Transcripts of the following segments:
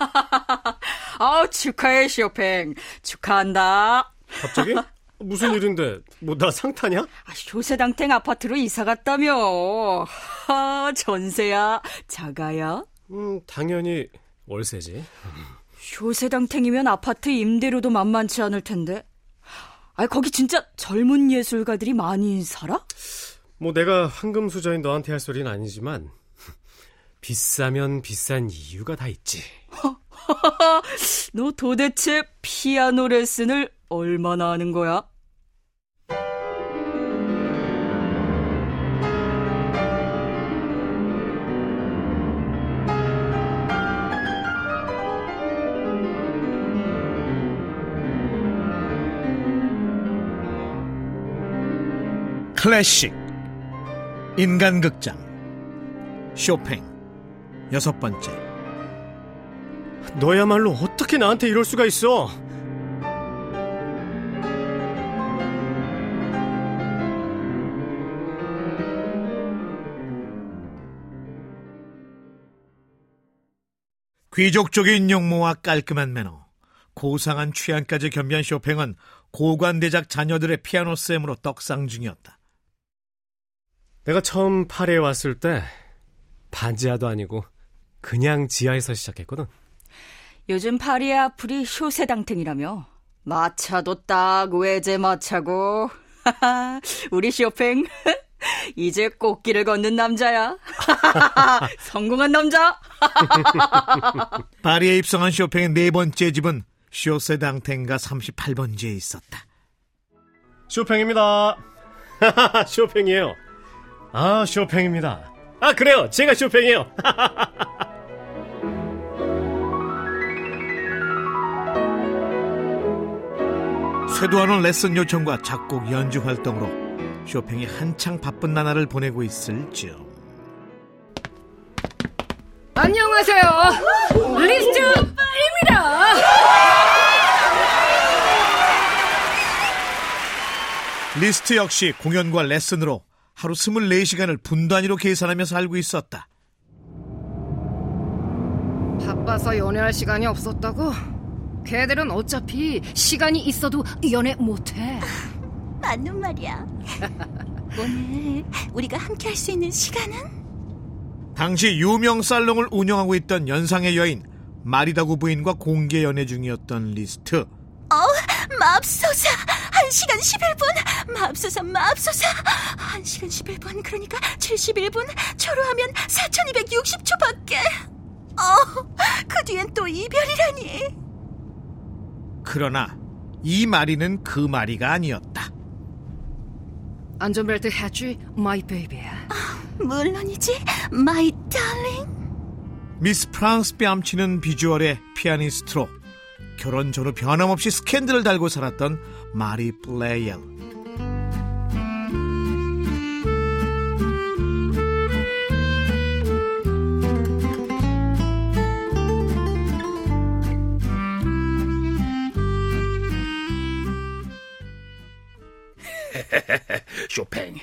아 축하해 쇼팽 축하한다. 갑자기? 무슨 일인데? 뭐 나 상타냐? 아, 효세당탱 아파트로 이사 갔다며. 하, 전세야, 자가야? 음, 당연히 월세지. 효세당탱이면 아파트 임대료도 만만치 않을 텐데. 아, 거기 진짜 젊은 예술가들이 많이 살아? 뭐 내가 황금수저인 너한테 할 소리는 아니지만 비싸면 비싼 이유가 다 있지. 너 도대체 피아노 레슨을 얼마나 하는 거야? 클래식. 인간극장. 쇼팽. 여섯 번째 너야말로 어떻게 나한테 이럴 수가 있어? 귀족적인 용모와 깔끔한 매너 고상한 취향까지 겸비한 쇼팽은 고관대작 자녀들의 피아노 쌤으로 떡상 중이었다. 내가 처음 파리에 왔을 때 반지하도 아니고 그냥 지하에서 시작했거든. 요즘 파리의 앞풀이 효세당탱이라며. 마차도 딱 외제 마차고. 우리 쇼팽 이제 꽃길을 걷는 남자야. 성공한 남자. 파리에 입성한 쇼팽의 네 번째 집은 쇼세당탱가 38번지에 있었다. 쇼팽입니다. 쇼팽이에요. 아, 쇼팽입니다. 아, 그래요. 제가 쇼팽이에요. 쇄도하는 레슨 요청과 작곡 연주 활동으로 쇼팽이 한창 바쁜 나날을 보내고 있을 즈음 안녕하세요. 리스트입니다. 리스트 역시 공연과 레슨으로 하루 24시간을 분 단위로 계산하며 살고 있었다. 바빠서 연애할 시간이 없었다고? 걔들은 어차피 시간이 있어도 연애 못해. 맞는 말이야. 오늘 우리가 함께 할 수 있는 시간은? 당시 유명 살롱을 운영하고 있던 연상의 여인 마리다구 부인과 공개 연애 중이었던 리스트. 어, 맙소사. 1시간 11분. 맙소사, 맙소사. 1시간 11분. 그러니까 71분. 초로하면 4260초밖에. 어, 그 뒤엔 또 이별이라니. 그러나 이 마리는 그 마리가 아니었다. 안전벨트 했지, my baby야. 물론이지, my darling. 미스 프랑스 뺨치는 비주얼의 피아니스트로 결혼 전후 변함없이 스캔들을 달고 살았던 마리 플레이엘. 쇼팽,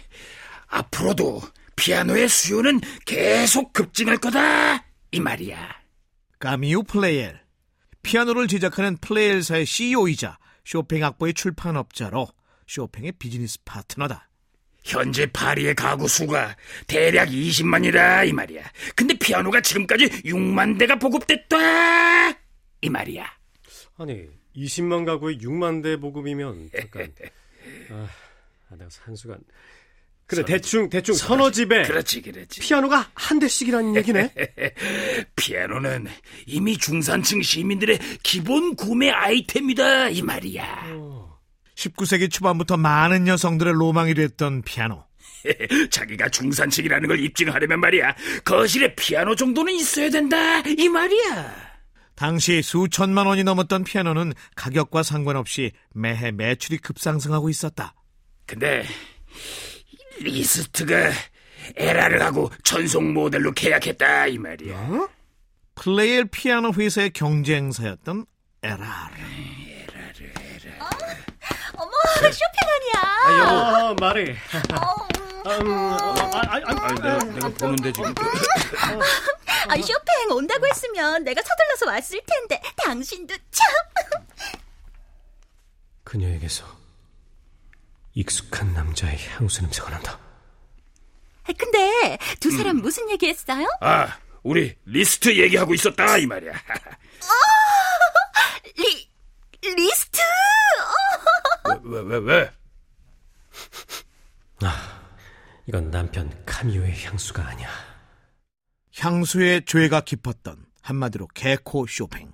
앞으로도 피아노의 수요는 계속 급증할 거다. 이 말이야. 까미유 플레이엘. 피아노를 제작하는 플레이엘사의 CEO이자 쇼팽 악보의 출판업자로 쇼팽의 비즈니스 파트너다. 현재 파리의 가구 수가 대략 20만이라 이 말이야. 근데 피아노가 지금까지 6만 대가 보급됐다. 이 말이야. 아니, 20만 가구에 6만 대 보급이면 잠깐. 아, 아, 내가 산수가 그래 서너 대충 대충 서너 집에 그렇지, 그렇지. 피아노가 한 대씩이라는 얘기네. 피아노는 이미 중산층 시민들의 기본 구매 아이템이다 이 말이야. 19세기 초반부터 많은 여성들의 로망이 됐던 피아노. 자기가 중산층이라는 걸 입증하려면 말이야. 거실에 피아노 정도는 있어야 된다 이 말이야. 당시 수천만 원이 넘었던 피아노는 가격과 상관없이 매해 매출이 급상승하고 있었다. 근데 리스트가 에라르하고 전속 모델로 계약했다 이 말이야. 플레이엘 피아노 회사의 경쟁사였던 에라르. 어머, 쇼팽 아니야. 아, 말해. 아, 음, 아, 아, 아, 아, 아니, 내가, 내가 보는데 지금 아, 쇼팽 온다고 했으면 내가 서둘러서 왔을 텐데 당신도 참. 그녀에게서 익숙한 남자의 향수 냄새가 난다. 근데 두 사람 무슨 얘기했어요? 아, 우리 리스트 얘기하고 있었다 이 말이야. 리 리스트. 왜 왜 왜? 이건 남편 카미유의 향수가 아니야. 향수에 조예가 깊었던 한마디로 개코 쇼팽.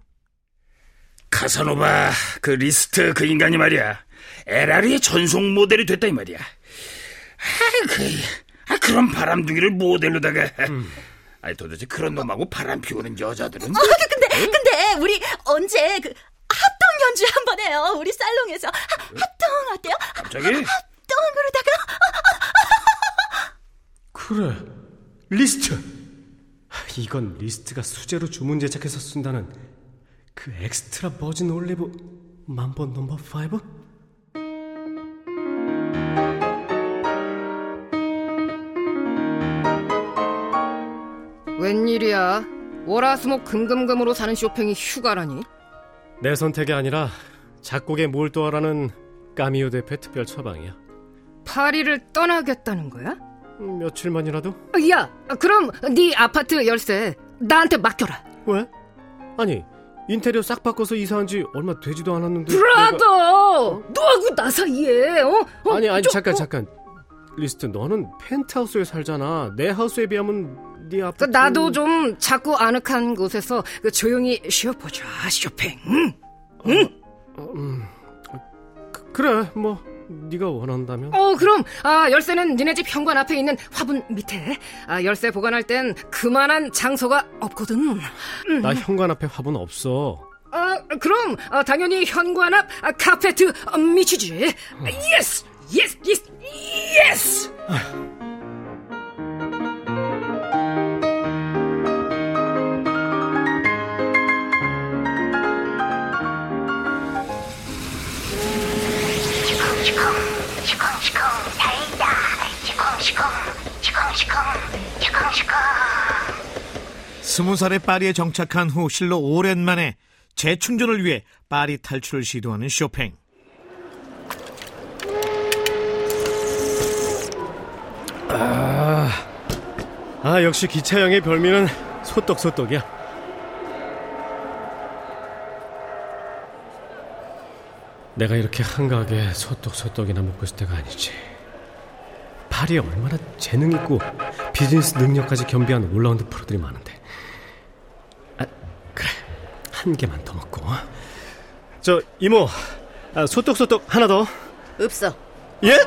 카사노바 그 리스트 그 인간이 말이야. 에라르의 전속 모델이 됐다 이 말이야. 아, 그, 아 그런 바람둥이를 모델로다가. 아니 도대체 그런 놈하고 바람 피우는 여자들은 어, 근데 근데 우리 언제 그 합동 연주 한 번 해요. 우리 살롱에서 하- 합동 어때요? 갑자기 합동으로다가 그래, 리스트. 이건 리스트가 수제로 주문 제작해서 쓴다는 그 extra virgin olive 만번 number 5? 웬 일이야? 월화수목 금금금으로 사는 쇼팽이 휴가라니? 내 선택이 아니라 작곡에 몰두하라는 까미유 대표 특별 처방이야. 파리를 떠나겠다는 거야? 음, 며칠만이라도? 야, 그럼 네 아파트 열쇠 나한테 맡겨라. 왜? 아니 인테리어 싹 바꿔서 이사한 지 얼마 되지도 않았는데 brother! 너하고 나 사이에, 어? 어, 내가- 아니 아니 저- 잠깐 어, 잠깐 리스트 너는 펜트하우스에 살잖아 내 하우스에 비하면 네그 아파트 나도 좀 작고 아늑한 곳에서 그 조용히 쉬어보자, 쇼팽. 응? 그래 뭐 네가 원한다면 어, 그럼 아 열쇠는 니네 집 현관 앞에 있는 화분 밑에. 아 열쇠 보관할 땐 그만한 장소가 없거든. 나 현관 앞에 화분 없어 아 그럼 아, 당연히 현관 앞 아, 카페트 아. 아, yes, yes, yes, yes. 스무 살의 파리에 정착한 후 실로 오랜만에 재충전을 위해 파리 탈출을 시도하는 쇼팽. 아 역시 기차형의 별미는 소떡소떡이야. 내가 이렇게 한가하게 소떡소떡이나 먹고 있을 때가 아니지. 파리에 얼마나 재능 있고 비즈니스 능력까지 겸비한 올라운드 프로들이 많은데. 아 한 개만 더 먹고 저 이모 아, 소떡소떡 하나 더 없어. 예?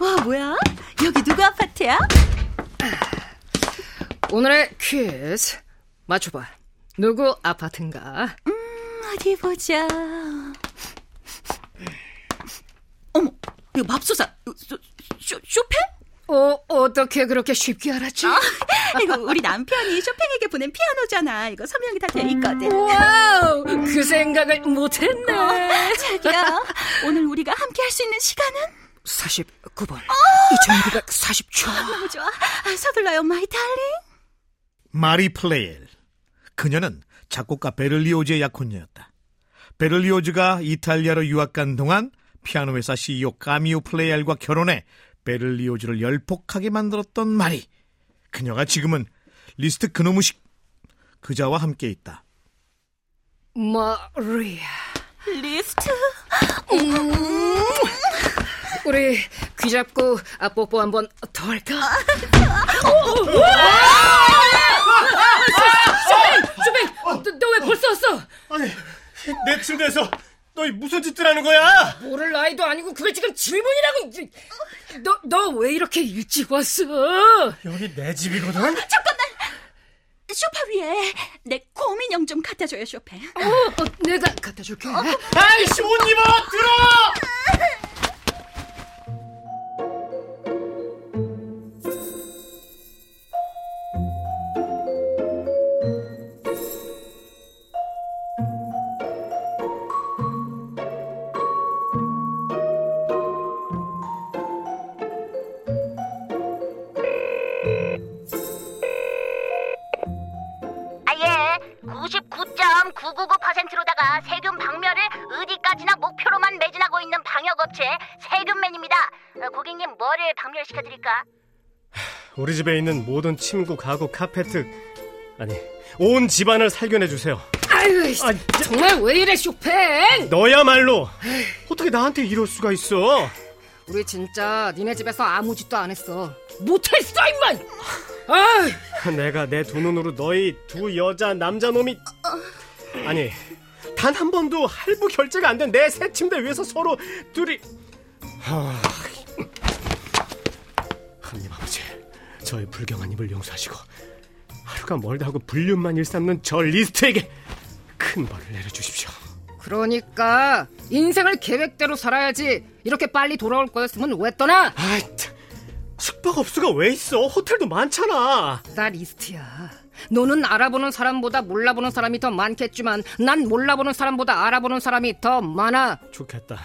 와 뭐야? 여기 누구 아파트야? 오늘의 퀴즈 맞춰봐. 누구 아파트인가? 어디 보자. 어머, 이거 맙소사 쇼, 쇼, 쇼팽? 어 어떻게 그렇게 쉽게 알았지? 이거 우리 남편이 쇼팽에게 보낸 피아노잖아. 이거 서명이 다 돼 있거든. wow 그 생각을 못했네. 자기야, 오늘 우리가 함께 할 수 있는 시간은 49분 2940초. 너무 좋아. 아, 서둘러요, my darling. 마리 플레옐. 그녀는 작곡가 베를리오즈의 약혼녀였다. 베를리오즈가 이탈리아로 유학 간 동안 피아노 회사 CEO 카미유 플레옐과 결혼해 베를리오즈를 열폭하게 만들었던 마리. 그녀가 지금은 리스트 그노무식 그자와 함께 있다. 마리아. 리스트. 우리 귀 잡고 아, 뽀뽀 한번 더 할까? 쇼 팽! 너왜 벌써 왔어? 아니 내 침대에서 너 무슨 짓을 하는 거야? 모를 나이도 아니고 그걸 지금 질문이라고 너 너 왜 이렇게 일찍 왔어? 여기 내 집이거든. 쇼파 위에 내 고민형 좀 갖다 줘요, 쇼팽. 어, 어, 내가 갖다 줄게 아이씨 옷 입어 들어. 아, 예. 99.999%로다가 세균 박멸을 어디까지나 목표로만 매진하고 있는 방역업체 세균맨입니다. 어, 고객님, 뭐를 박멸시켜드릴까? 우리 집에 있는 모든 침구, 가구, 카페트, 아니, 온 집안을 살균해주세요. 아유, 아, 정말 왜 이래 쇼팽? 너야말로 어떻게 나한테 이럴 수가 있어? 우리 진짜 니네 집에서 아무 짓도 안 했어. 못했어 임마. 아, 내가 내 두 눈으로 너희 두 여자 남자 놈이 아니 단 한 번도 할부 결제가 안 된 내 새 침대 위에서 서로 둘이 하... 하나님 아버지 저의 불경한 입을 용서하시고 하루가 멀다 하고 불륜만 일삼는 저 리스트에게 큰 벌을 내려주십시오 그러니까 인생을 계획대로 살아야지. 이렇게 빨리 돌아올 거였으면 왜 떠나? 아이 참, 숙박업소가 왜 있어 호텔도 많잖아 나 리스트야. 너는 알아보는 사람보다 몰라보는 사람이 더 많겠지만 난 몰라보는 사람보다 알아보는 사람이 더 많아. 좋겠다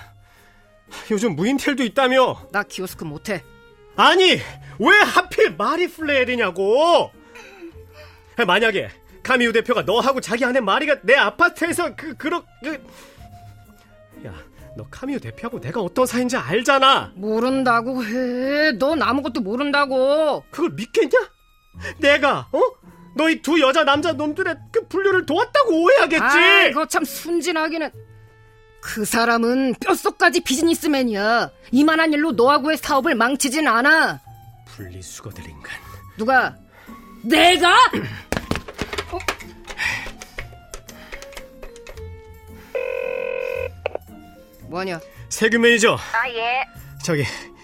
요즘 무인텔도 있다며 나 키오스크 못해. 아니 왜 하필 마리 플레옐이냐고 만약에 카미유 대표가 너하고 자기 아내 마리가 내 아파트에서 그 그렇 그 야 너 카미우 대표하고 내가 어떤 사이인지 알잖아 모른다고 해. 넌 아무것도 모른다고. 그걸 믿겠냐 내가 어 너희 두 여자 남자 놈들의 그 분류를 도왔다고 오해하겠지 아, 이거 참 순진하기는. 그 사람은 뼛속까지 비즈니스맨이야. 이만한 일로 너하고의 사업을 망치진 않아. 분리수거들 인간 누가? 내가? 뭐냐? 세금 매니저 아 예. 저기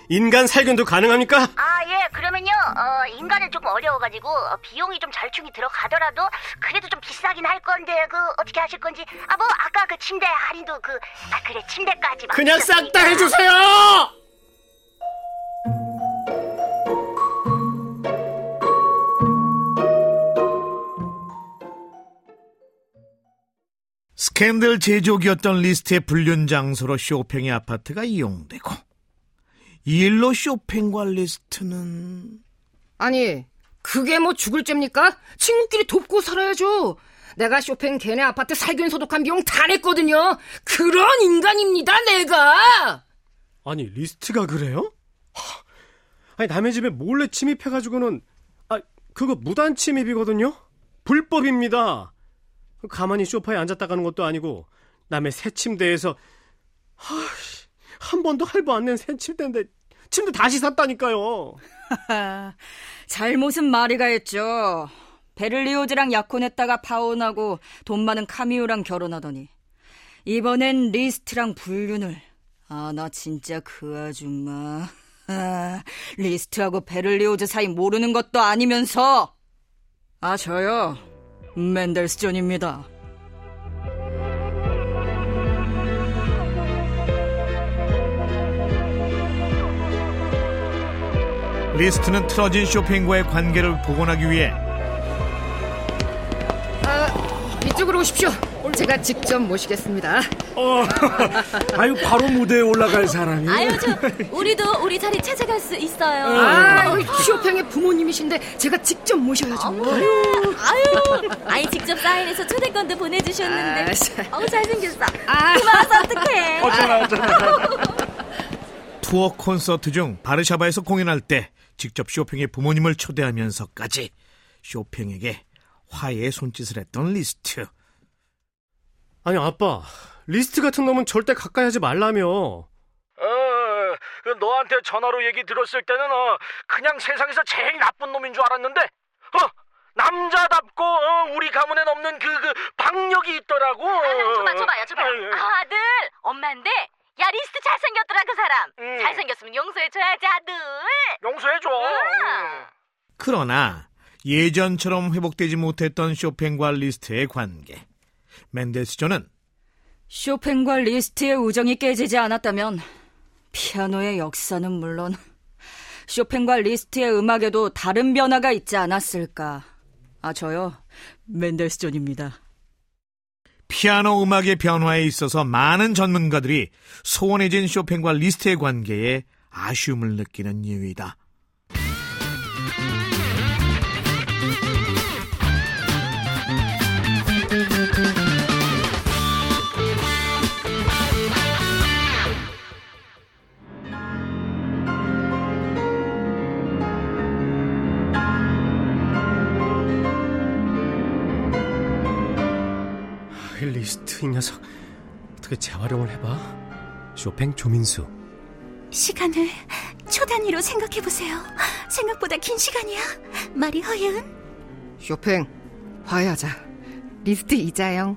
인간 살균도 가능합니까 아 예. 그러면요. 어, 인간은 조금 어려워가지고 어, 비용이 좀 절충이 들어가더라도 그래도 좀 비싸긴 할 건데 그 어떻게 하실 건지. 아 뭐 아까 그 침대 할인도 그 아 그래 침대까지 막 그냥 싹 다. 해주세요 스캔들 제조기였던 리스트의 불륜 장소로 쇼팽의 아파트가 이용되고 이 일로 쇼팽과 리스트는 아니, 그게 뭐 죽을 죄입니까? 친구끼리 돕고 살아야죠. 내가 쇼팽 걔네 아파트 살균 소독한 비용 다 냈거든요. 그런 인간입니다, 내가. 아니 리스트가 그래요? 하, 아니 남의 집에 몰래 침입해가지고는 아 그거 무단 침입이거든요. 불법입니다. 가만히 소파에 앉았다 가는 것도 아니고 남의 새 침대에서 한 번도 할부 안 낸 새 침대인데 침대 다시 샀다니까요. 잘못은 마리가 했죠. 베를리오즈랑 약혼했다가 파혼하고 돈 많은 카미유랑 결혼하더니 이번엔 리스트랑 불륜을. 아, 나 진짜 그 아줌마. 아, 리스트하고 베를리오즈 사이 모르는 것도 아니면서. 아, 저요. 멘델스존입니다. 리스트는 틀어진 쇼팽과의 관계를 복원하기 위해 아, 이쪽으로 오십시오. 제가 직접 모시겠습니다. 어, 아유 바로 무대에 올라갈 사람이. 아유, 저, 우리도 우리 자리 찾아갈 수 있어요. 아, 쇼팽의 부모님이신데 제가 직접 모셔야죠. 아유, 아이 직접 사인해서 초대권도 보내주셨는데. 아, 자. 어우, 잘생겼어. 아, 고마워서 어떡해. 어쩌나 어쩌나. 투어 콘서트 중 바르샤바에서 공연할 때 직접 쇼팽의 부모님을 초대하면서까지 쇼팽에게 화해의 손짓을 했던 리스트. 아니 아빠 리스트 같은 놈은 절대 가까이 하지 말라며. 어, 그 너한테 전화로 얘기 들었을 때는 어, 그냥 세상에서 제일 나쁜 놈인 줄 알았는데, 어, 남자답고 어, 우리 가문엔 없는 그, 그 박력이 있더라고. 아, 줘봐 줘봐요. 아유, 아들 엄마인데 야 리스트 잘생겼더라 그 사람. 음. 잘생겼으면 용서해줘야지 아들. 용서해줘. 응. 그러나 예전처럼 회복되지 못했던 쇼팽과 리스트의 관계. 멘델스존은 쇼팽과 리스트의 우정이 깨지지 않았다면 피아노의 역사는 물론 쇼팽과 리스트의 음악에도 다른 변화가 있지 않았을까. 아, 저요. 멘델스존입니다. 피아노 음악의 변화에 있어서 많은 전문가들이 소원해진 쇼팽과 리스트의 관계에 아쉬움을 느끼는 이유이다. 어떻게 재활용을 해봐? 쇼팽 조민수 시간을 초 단위로 생각해 보세요. 생각보다 긴 시간이야. 말이 허윤. 쇼팽, 화해하자. 리스트 이자영.